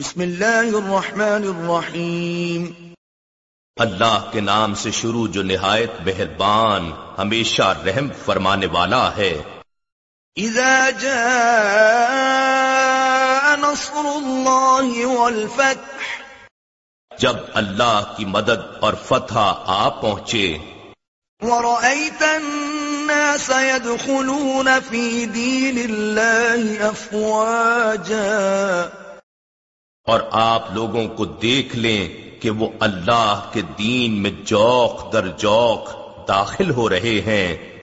بسم اللہ الرحمن الرحیم۔ اللہ کے نام سے شروع جو نہایت مہربان ہمیشہ رحم فرمانے والا ہے۔ اذا جاء نصر اللہ والفتح۔ جب اللہ کی مدد اور فتح آ پہنچے۔ ورأيت الناس يدخلون في دين الله أفواجا اور آپ لوگوں کو دیکھ لیں کہ وہ اللہ کے دین میں جوک در جوک داخل ہو رہے ہیں۔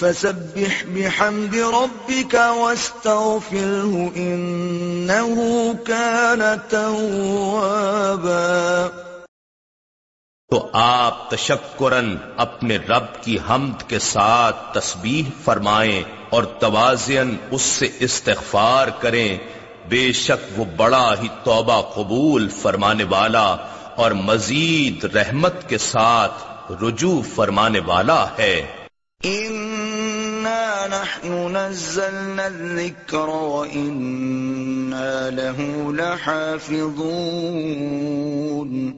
فسبح بحمد ربك واستغفره إنه كان توابا۔ تو آپ تشکرن اپنے رب کی حمد کے ساتھ تسبیح فرمائیں اور توازین اس سے استغفار کریں بے شک وہ بڑا ہی توبہ قبول فرمانے والا اور مزید رحمت کے ساتھ رجوع فرمانے والا ہے۔ إنا نحن نزلنا الذكر وإنا له لحافظون۔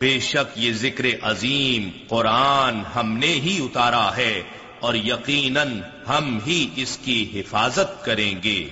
بے شک یہ ذکر عظیم قرآن ہم نے ہی اتارا ہے اور یقیناً ہم ہی اس کی حفاظت کریں گے۔